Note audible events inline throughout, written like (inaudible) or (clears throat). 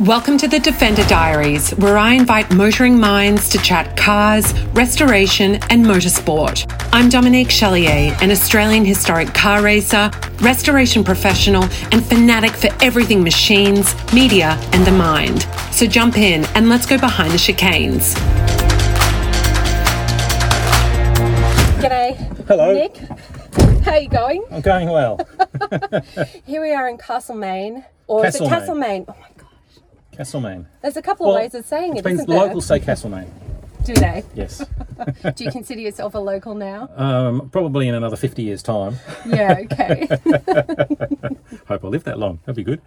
Welcome to the Defender Diaries, where I invite motoring minds to chat cars, restoration, and motorsport. I'm Dominique Chalier, an Australian historic car racer, restoration professional, and fanatic for everything machines, media, and the mind. So jump in and let's go behind the chicanes. G'day. Hello. Nick. How are you going? I'm going well. (laughs) Here we are in Castlemaine. Or is it Castlemaine. Castlemaine? Oh my god. Castlemaine. There's a couple of ways of saying it, depends- isn't the there? locals say Castlemaine. Do they? Yes. (laughs) Do you consider yourself a local now? Um, probably in another 50 years' time. yeah, okay. (laughs) Hope I live that long. That'd be good.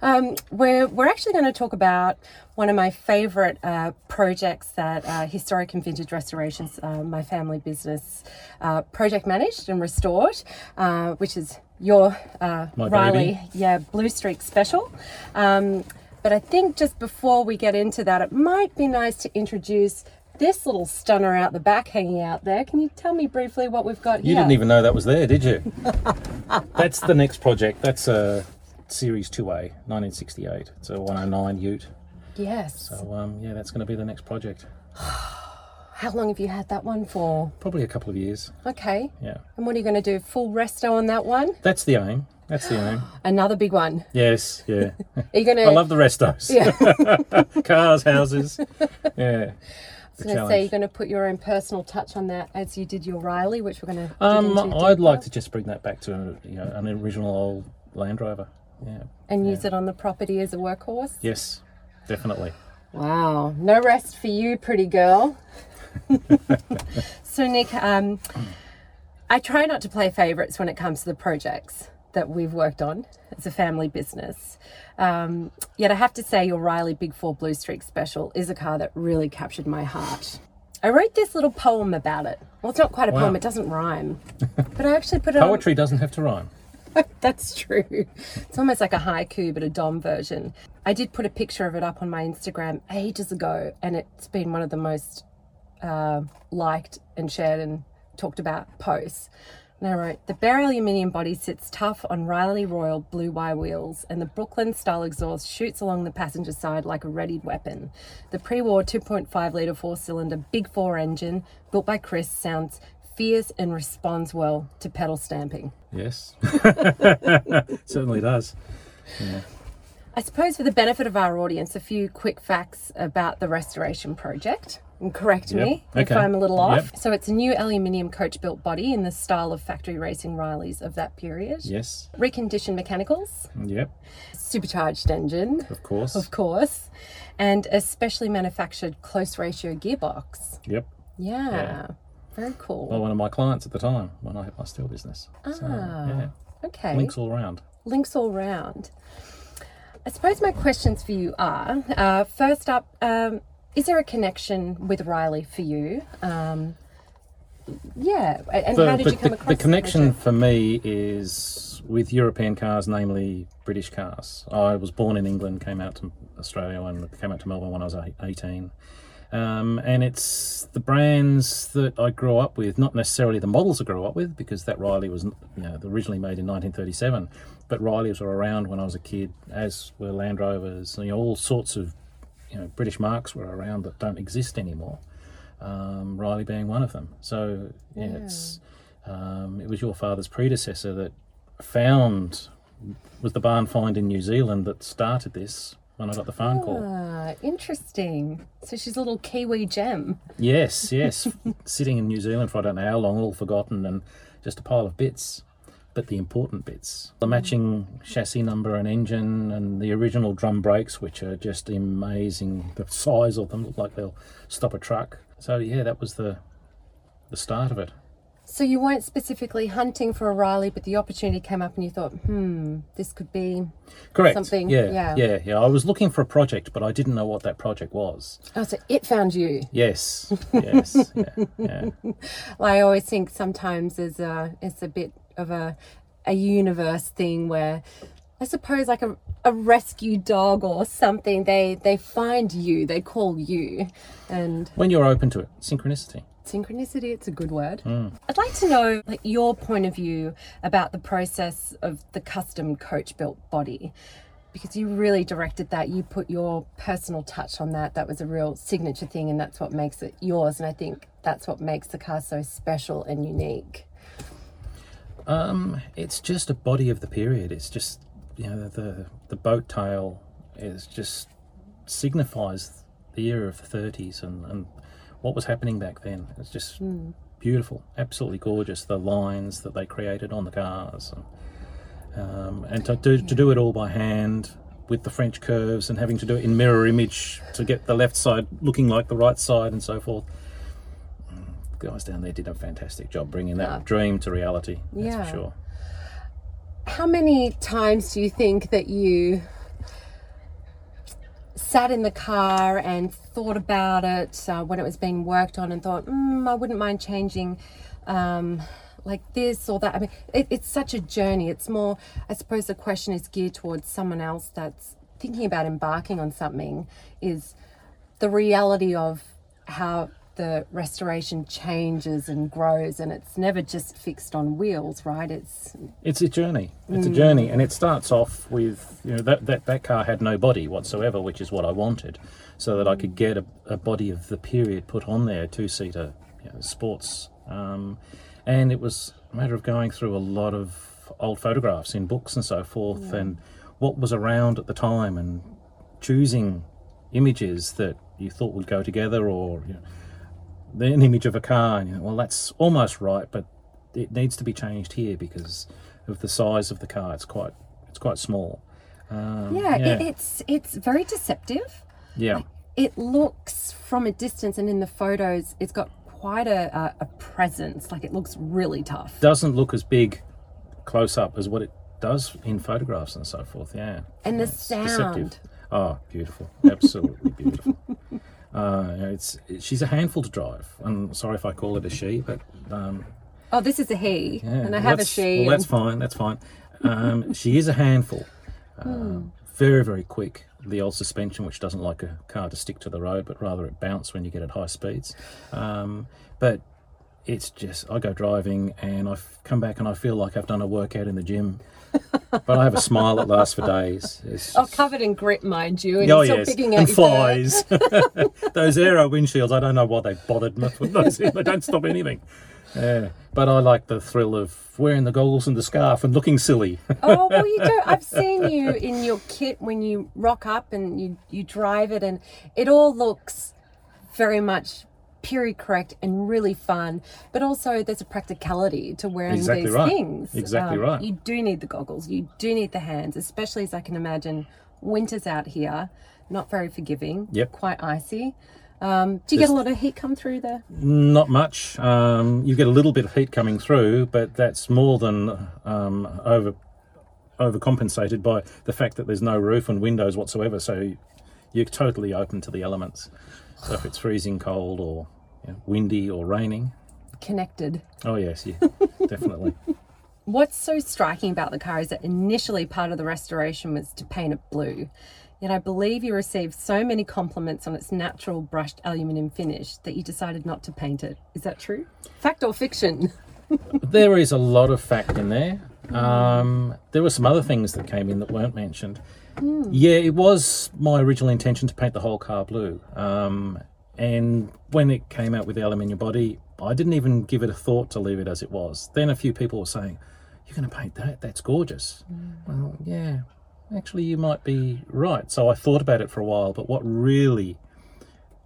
um, we're, we're actually going to talk about one of my favourite uh, projects that uh, Historic and Vintage Restorations, uh, my family business, uh, project managed and restored, uh, which is your uh, Riley, baby. yeah, Blue Streak special. Um, but I think just before we get into that, it might be nice to introduce this little stunner out the back hanging out there. Can you tell me briefly what we've got You here? didn't even know that was there, did you? (laughs) That's the next project. That's a Series 2A, 1968. It's a 109 Ute. Yes. So, um, yeah, that's going to be the next project. (sighs) How long have you had that one for? Probably a couple of years. Okay. Yeah. And what are you going to do? Full resto on that one? That's the aim. That's the aim. Another big one. Yes, yeah. Are you to? I love the restos. Yeah. (laughs) Cars, houses. (laughs) Yeah. I was going to say you're going to put your own personal touch on that as you did your Riley, which we're going to. Um, I'd like to just bring that back to you know, an original old Land Rover. Yeah. and use it on the property as a workhorse. Yes, definitely. Wow, no rest for you, pretty girl. (laughs) so, Nick, um, I try not to play favourites when it comes to the projects that we've worked on as a family business. Um, yet, I have to say, your Riley Big Four Blue Streak Special is a car that really captured my heart. I wrote this little poem about it. Well, it's not quite a Wow. poem, it doesn't rhyme. But I actually put it on. Poetry doesn't have to rhyme. (laughs) That's true. It's almost like a haiku, but a Dom version. I did put a picture of it up on my Instagram ages ago, and it's been one of the most uh, liked and shared and talked about posts. And I wrote, The Bare aluminium body sits tough on Riley Royal blue wire wheels, and the Brooklands style exhaust shoots along the passenger side like a readied weapon. The pre war 2.5 litre four cylinder Big Four engine, built by Chris, sounds fierce and responds well to pedal stamping. Yes. (laughs) Certainly does. I suppose for the benefit of our audience, a few quick facts about the restoration project. Correct me Yep, if. I'm a little off. Yep. So it's a new aluminium coach built body in the style of factory racing Rileys of that period. Yes. Reconditioned mechanicals, Yep. supercharged engine, Of course. of course, and a specially manufactured close ratio gearbox. Yep. Yeah. Yeah. Very cool. Well, one of my clients at the time when I had my steel business. So, Ah, yeah. okay. Links all around. links all round. I suppose my questions for you are uh, first up, um, is there a connection with Riley for you? Um, yeah, and how did you come the, across the connection for me is with European cars, namely British cars. I was born in England, came out to Australia, and came out to Melbourne when I was 18. Um, and it's the brands that I grew up with, not necessarily the models I grew up with, because that Riley was you know, originally made in 1937. But Rileys were around when I was a kid, as were Land Rovers. You know, all sorts of you know British marques were around that don't exist anymore. Um, Riley being one of them. So yeah, it's um, it was your father's predecessor that found was the barn find in New Zealand that started this when I got the phone call. Ah, interesting. So she's a little Kiwi gem. Yes, yes, (laughs) sitting in New Zealand for I don't know how long, all forgotten, and just a pile of bits. But the important bits, the matching chassis number and engine, and the original drum brakes, which are just amazing. The size of them look like they'll stop a truck. So yeah, that was the the start of it. So you weren't specifically hunting for a Riley, but the opportunity came up and you thought, hmm, this could be. Correct. Something, Yeah, yeah. yeah, yeah. I was looking for a project, but I didn't know what that project was. Oh, so it found you. Yes, (laughs) yes, yeah, yeah. I always think sometimes there's a it's a bit of a a universe thing where I suppose like a, a rescue dog or something they they find you they call you and When you're open to it, synchronicity. synchronicity it's a good word mm. I'd like to know like your point of view about the process of the custom coach built body because you really directed that. You put your personal touch on that. That was a real signature thing, and that's what makes it yours. And I think that's what makes the car so special and unique. Um, it's just a body of the period. It's just you know the the boat tail is just signifies the era of the thirties and, and what was happening back then. It's just beautiful, absolutely gorgeous. The lines that they created on the cars, and, um, and to do to do it all by hand with the French curves and having to do it in mirror image to get the left side looking like the right side and so forth. Guys down there did a fantastic job bringing that Yeah. dream to reality. That's Yeah. for sure. How many times do you think that you sat in the car and thought about it uh, when it was being worked on and thought, mm, I wouldn't mind changing um, like this or that? I mean, it, it's such a journey. It's more, I suppose the question is geared towards someone else that's thinking about embarking on something is the reality of how the restoration changes and grows and it's never just fixed on wheels right? It's It's a journey. It's a journey, and it starts off with you know that, that that car had no body whatsoever, which is what I wanted, so that I could get a, a body of the period put on there, two seater you know, sports, um, and it was a matter of going through a lot of old photographs in books and so forth, and what was around at the time, and choosing images that you thought would go together, or you know, an image of a car, and you know, well, that's almost right, but it needs to be changed here because of the size of the car. It's quite it's quite small. Um, yeah, yeah, It, it's it's very deceptive yeah. it looks from a distance and in the photos it's got quite a, a, a presence like it looks really tough Doesn't look as big close up as what it does in photographs and so forth. Yeah, and the It's sound Oh, beautiful! Absolutely beautiful. (laughs) Uh, it's she's a handful to drive. I'm sorry if I call it a she, but um, oh this is a he Yeah, and i have a she Well, that's fine. That's fine. Um, she is a handful. Uh. Very, very quick. The old suspension, which doesn't like a car to stick to the road, but rather it bounce when you get at high speeds. Um, but it's just I go driving and I come back and I feel like I've done a workout in the gym. (laughs) but I have a smile that lasts for days. It's oh covered in grit mind you and Oh yes, and flies. (laughs) Those aero windshields. I don't know why they bothered me with (laughs) those. They don't stop anything. Yeah, but I like the thrill of wearing the goggles and the scarf and looking silly. oh well you do i've seen you in your kit when you rock up and you you drive it and it all looks very much period correct and really fun but also there's a practicality to wearing Exactly these right. things Um, Exactly right. you do need the goggles you do need the hands especially as i can imagine winters out here not very forgiving Yep. quite icy um, do you get a lot of heat come through there Not much. Um, you get a little bit of heat coming through, but that's more than um, over overcompensated by the fact that there's no roof and windows whatsoever. So you're totally open to the elements. So if it's freezing cold or you know, windy or raining, connected oh yes, yeah, (laughs) definitely. What's so striking about the car is that initially part of the restoration was to paint it blue. Yet I believe you received so many compliments on its natural brushed aluminium finish that you decided not to paint it. Is that true? Fact or fiction? (laughs) There is a lot of fact in there. Um, there were some other things that came in that weren't mentioned. Yeah, it was my original intention to paint the whole car blue. Um, and when it came out with the aluminium body, I didn't even give it a thought to leave it as it was. Then a few people were saying, You're going to paint that? That's gorgeous. Well, yeah, actually, you might be right. So I thought about it for a while, but what really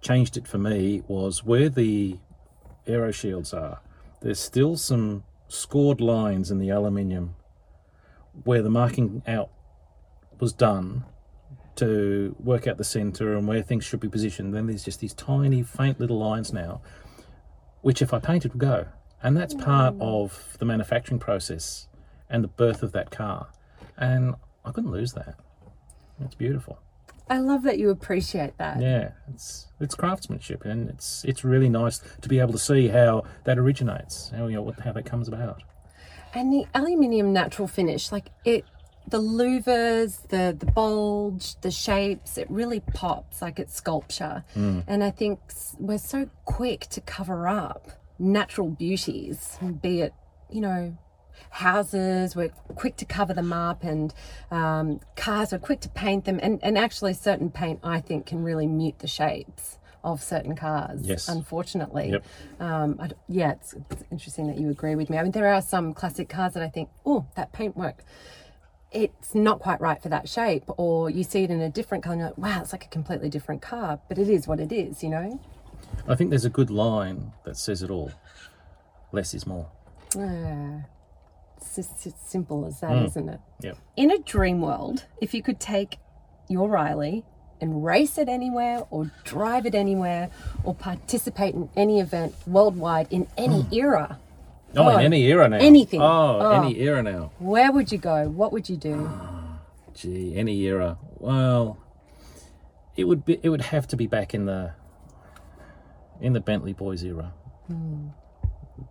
changed it for me was where the aero shields are. There's still some scored lines in the aluminium where the marking out was done to work out the centre and where things should be positioned. Then there's just these tiny, faint little lines now, which if I painted would go. And that's part mm. of the manufacturing process and the birth of that car. And I couldn't lose that. It's beautiful. I love that you appreciate that. Yeah, it's it's craftsmanship, and it's it's really nice to be able to see how that originates, how you know how that comes about. And the aluminium natural finish, like it, the louvers, the the bulge, the shapes, it really pops like it's sculpture. And I think we're so quick to cover up natural beauties, be it, you know, houses we're quick to cover them up, and um, cars were quick to paint them. And, and actually, certain paint I think can really mute the shapes of certain cars. Yes. Unfortunately. Yep. Um, I yeah, it's, it's interesting that you agree with me. I mean, there are some classic cars that I think, oh, that paintwork, it's not quite right for that shape. Or you see it in a different colour and you're like, wow, it's like a completely different car. But it is what it is, you know? I think there's a good line that says it all. Less is more. Ah, it's just as simple as that, Mm. not it? Yep. In a dream world, if you could take your Riley and race it anywhere or drive it anywhere or participate in any event worldwide in any era, Oh, in any era now. anything. Oh, Oh. any era now. where would you go? What would you do? (sighs) Gee, any era. Well, it would be. It would have to be back in the in the Bentley Boys era.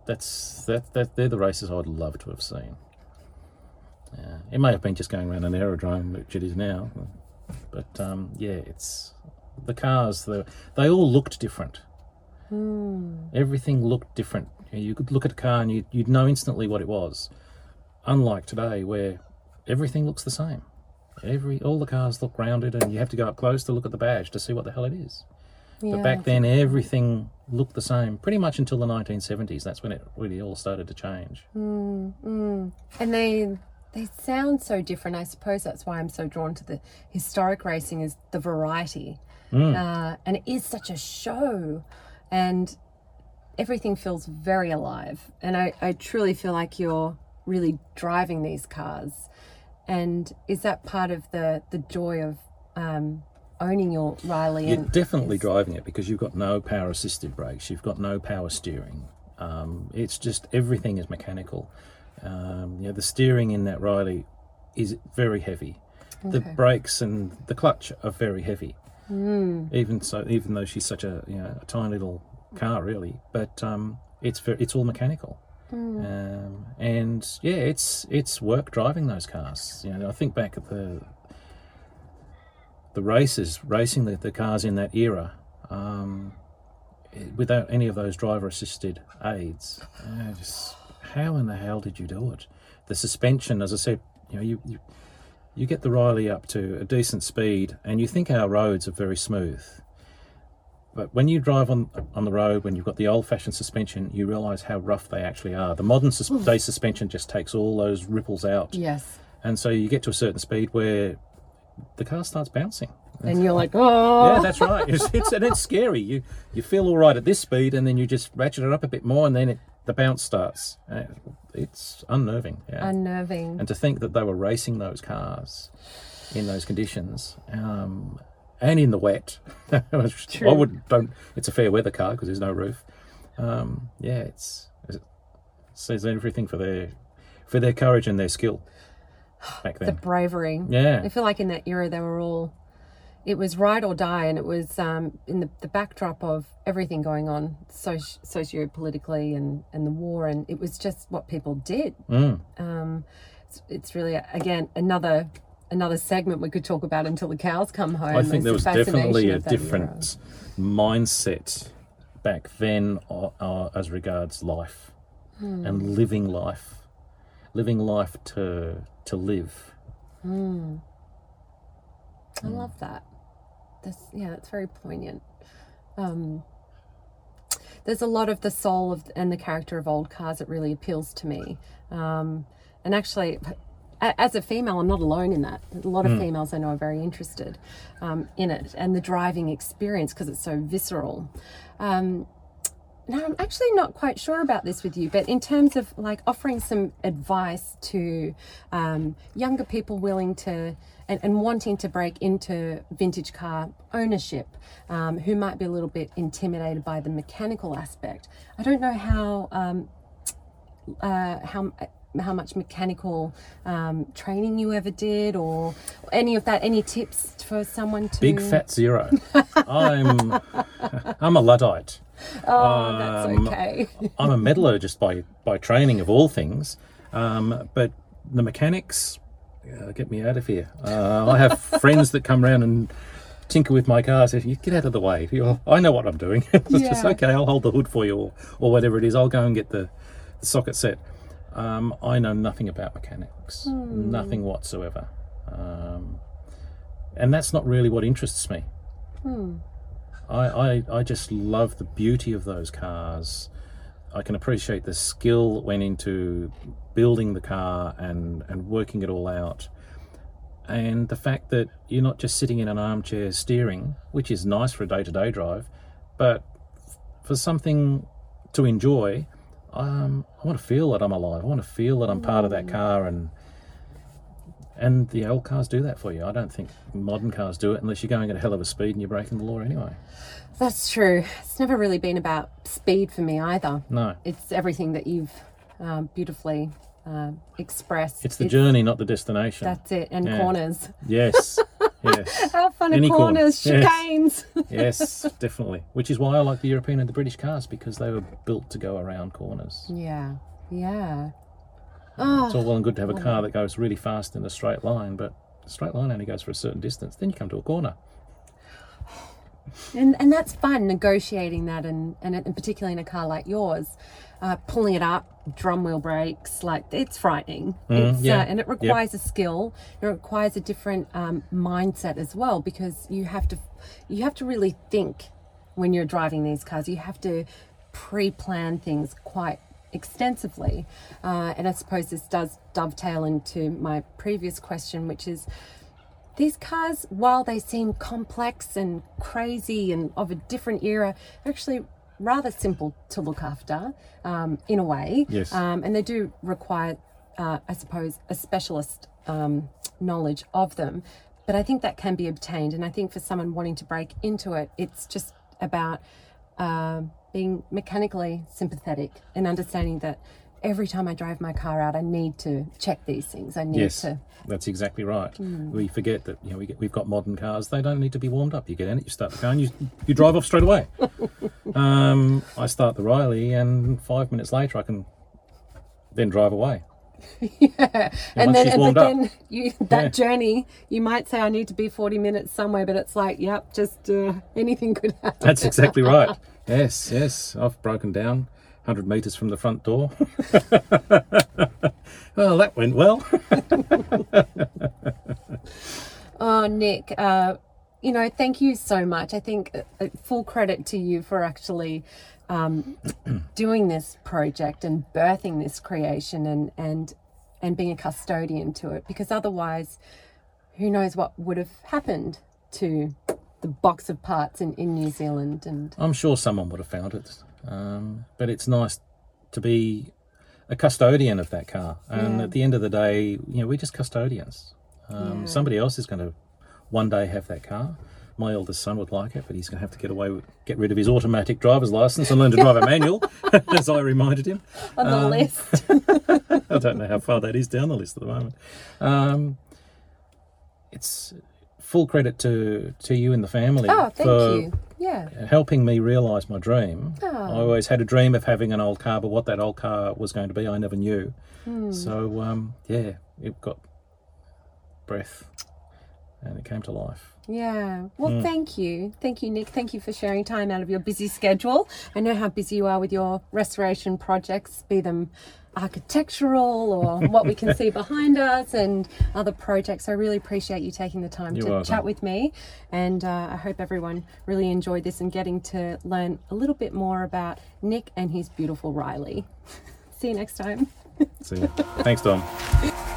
That's that. That they're the races I'd love to have seen. Yeah, it may have been just going around an aerodrome, which it is now, but um, yeah, it's the cars. The, they all looked different. Everything looked different. You, could look at a car and you, you'd know instantly what it was. Unlike today, where everything looks the same. Every all the cars look rounded, and you have to go up close to look at the badge to see what the hell it is. Yeah. But back then, everything looked the same, pretty much until the 1970s. That's when it really all started to change. Mm, mm. and they they sound so different. I suppose that's why I'm so drawn to the historic racing is the variety, mm. uh, and it is such a show, and everything feels very alive. And I, I truly feel like you're really driving these cars, and is that part of the the joy of um, owning your Riley? You're and definitely driving it because you've got no power assisted brakes, you've got no power steering. Um, it's just everything is mechanical. Um, you know, the steering in that Riley is very heavy. The brakes and the clutch are very heavy. Even so, even though she's such a you know a tiny little car, really, but um, it's very, it's all mechanical. Um, and yeah, it's it's work driving those cars. You know, I think back at the the races, racing the, the cars in that era, um, without any of those driver assisted aids. uh, just, how in the hell did you do it? The suspension, as I said, you know, you, you you get the Riley up to a decent speed, and you think our roads are very smooth. But when you drive on on the road, when you've got the old-fashioned suspension, you realise how rough they actually are. The modern sus- day suspension just takes all those ripples out, yes, and so you get to a certain speed where the car starts bouncing. and you're like, oh, Yeah, that's right. It's, it's and it's scary. You you feel all right at this speed, and then you just ratchet it up a bit more, and then it, the bounce starts. Uh, It's unnerving. Yeah. unnerving. and to think that they were racing those cars in those conditions, um, and in the wet. (laughs) I True. would don't. It's a fair weather car because there's no roof. Um, yeah, it's it says everything for their for their courage and their skill (sighs) back then. the bravery. Yeah. I feel like in that era they were all it was ride or die and it was um, in the, the backdrop of everything going on soci- socio-politically and, and the war and it was just what people did Mm. um, it's, it's really again another another segment we could talk about until the cows come home I think there was definitely a that era. different mindset back then uh, uh, as regards life Hmm. and living life, living life to to live. I love that. That's yeah, that's very poignant. Um, there's a lot of the soul of and the character of old cars that really appeals to me. Um, and actually, as a female, I'm not alone in that. A lot of females I know are very interested um, in it and the driving experience because it's so visceral. Um, now, I'm actually not quite sure about this with you, but in terms of like offering some advice to um, younger people willing to and, and wanting to break into vintage car ownership, um, who might be a little bit intimidated by the mechanical aspect. I don't know how um, uh, how how much mechanical um, training you ever did, or any of that. Any tips for someone to Big fat zero. (laughs) I'm I'm a luddite. Oh, that's um, okay. I'm a metallurgist by by training of all things, um, but the mechanics uh, get me out of here. Uh, I have (laughs) friends that come around and tinker with my cars. If you get out of the way, You're- I know what I'm doing. (laughs) it's just okay. I'll hold the hood for you, or, or whatever it is. I'll go and get the, the socket set. Um, I know nothing about mechanics, nothing whatsoever. Um, and that's not really what interests me. I, I, I just love the beauty of those cars. I can appreciate the skill that went into building the car and, and working it all out. And the fact that you're not just sitting in an armchair steering, which is nice for a day to day drive, but for something to enjoy, um, I want to feel that I'm alive. I want to feel that I'm part of that car and and the old cars do that for you. I don't think modern cars do it unless you're going at a hell of a speed and you're breaking the law anyway. That's true. It's never really been about speed for me either. No. It's everything that you've um, beautifully um expressed. It's the journey, not the destination. That's it. And Yeah. corners. Yes. (laughs) Yes. (laughs) How fun Any corners, Yes. chicanes. (laughs) yes, definitely. Which is why I like the European and the British cars because they were built to go around corners. yeah. Yeah. It's all well and good to have a oh. car that goes really fast in a straight line, but a straight line only goes for a certain distance. Then you come to a corner. And and that's fun negotiating that and and, and particularly in a car like yours, uh, pulling it up, drum wheel brakes, like it's frightening. it's Mm, yeah. uh, and it requires a skill. It requires a different um, mindset as well because you have to you have to really think when you're driving these cars. You have to pre-plan things quite extensively. Uh, and I suppose this does dovetail into my previous question, which is these cars, while they seem complex and crazy and of a different era, are actually rather simple to look after um, in a way. Yes. Um, and they do require, uh, I suppose, a specialist um, knowledge of them. But I think that can be obtained. And I think for someone wanting to break into it, it's just about um being mechanically sympathetic and understanding that every time I drive my car out, I need to check these things. I need Yes, to. that's exactly right. We forget that you know we get, we've got modern cars. They don't need to be warmed up. You get in it, you start the car, and you you drive off straight away. (laughs) um, I start the Riley, and five minutes later, I can then drive away. (laughs) Yeah, and once then, and, but up. then you, that Yeah. journey, you might say, I need to be 40 minutes somewhere, but it's like, yep, just uh, anything could (laughs) happen. That's exactly right. Yes, yes. I've broken down 100 metres from the front door. (laughs) well, that went well. (laughs) Oh, Nick, uh, you know, thank you so much. I think uh, uh, full credit to you for actually um, (clears throat) doing this project and birthing this creation and, and, and being a custodian to it, because otherwise, who knows what would have happened to the box of parts in, in New Zealand and I'm sure someone would have found it. Um, but it's nice to be a custodian of that car. And Yeah. at the end of the day, you know, we're just custodians. Um, Yeah. Somebody else is going to one day have that car. My eldest son would like it, but he's going to have to get away, with, get rid of his automatic driver's license and learn to drive a manual, (laughs) (laughs) as I reminded him. on the Um, list. (laughs) I don't know how far that is down the list at the moment. Um, it's full credit to to you and the family Oh, thank for you. Yeah. helping me realise my dream. Oh. I always had a dream of having an old car, but what that old car was going to be, I never knew. Hmm. So um, yeah, it got breath, and it came to life. Yeah. Well, Mm. thank you. Thank you, Nick. Thank you for sharing time out of your busy schedule. I know how busy you are with your restoration projects, be them architectural or (laughs) what we can see behind us and other projects. I really appreciate you taking the time You're to welcome. chat with me. And uh, I hope everyone really enjoyed this and getting to learn a little bit more about Nick and his beautiful Riley. (laughs) See you next time. So yeah. thanks, Dom. (laughs)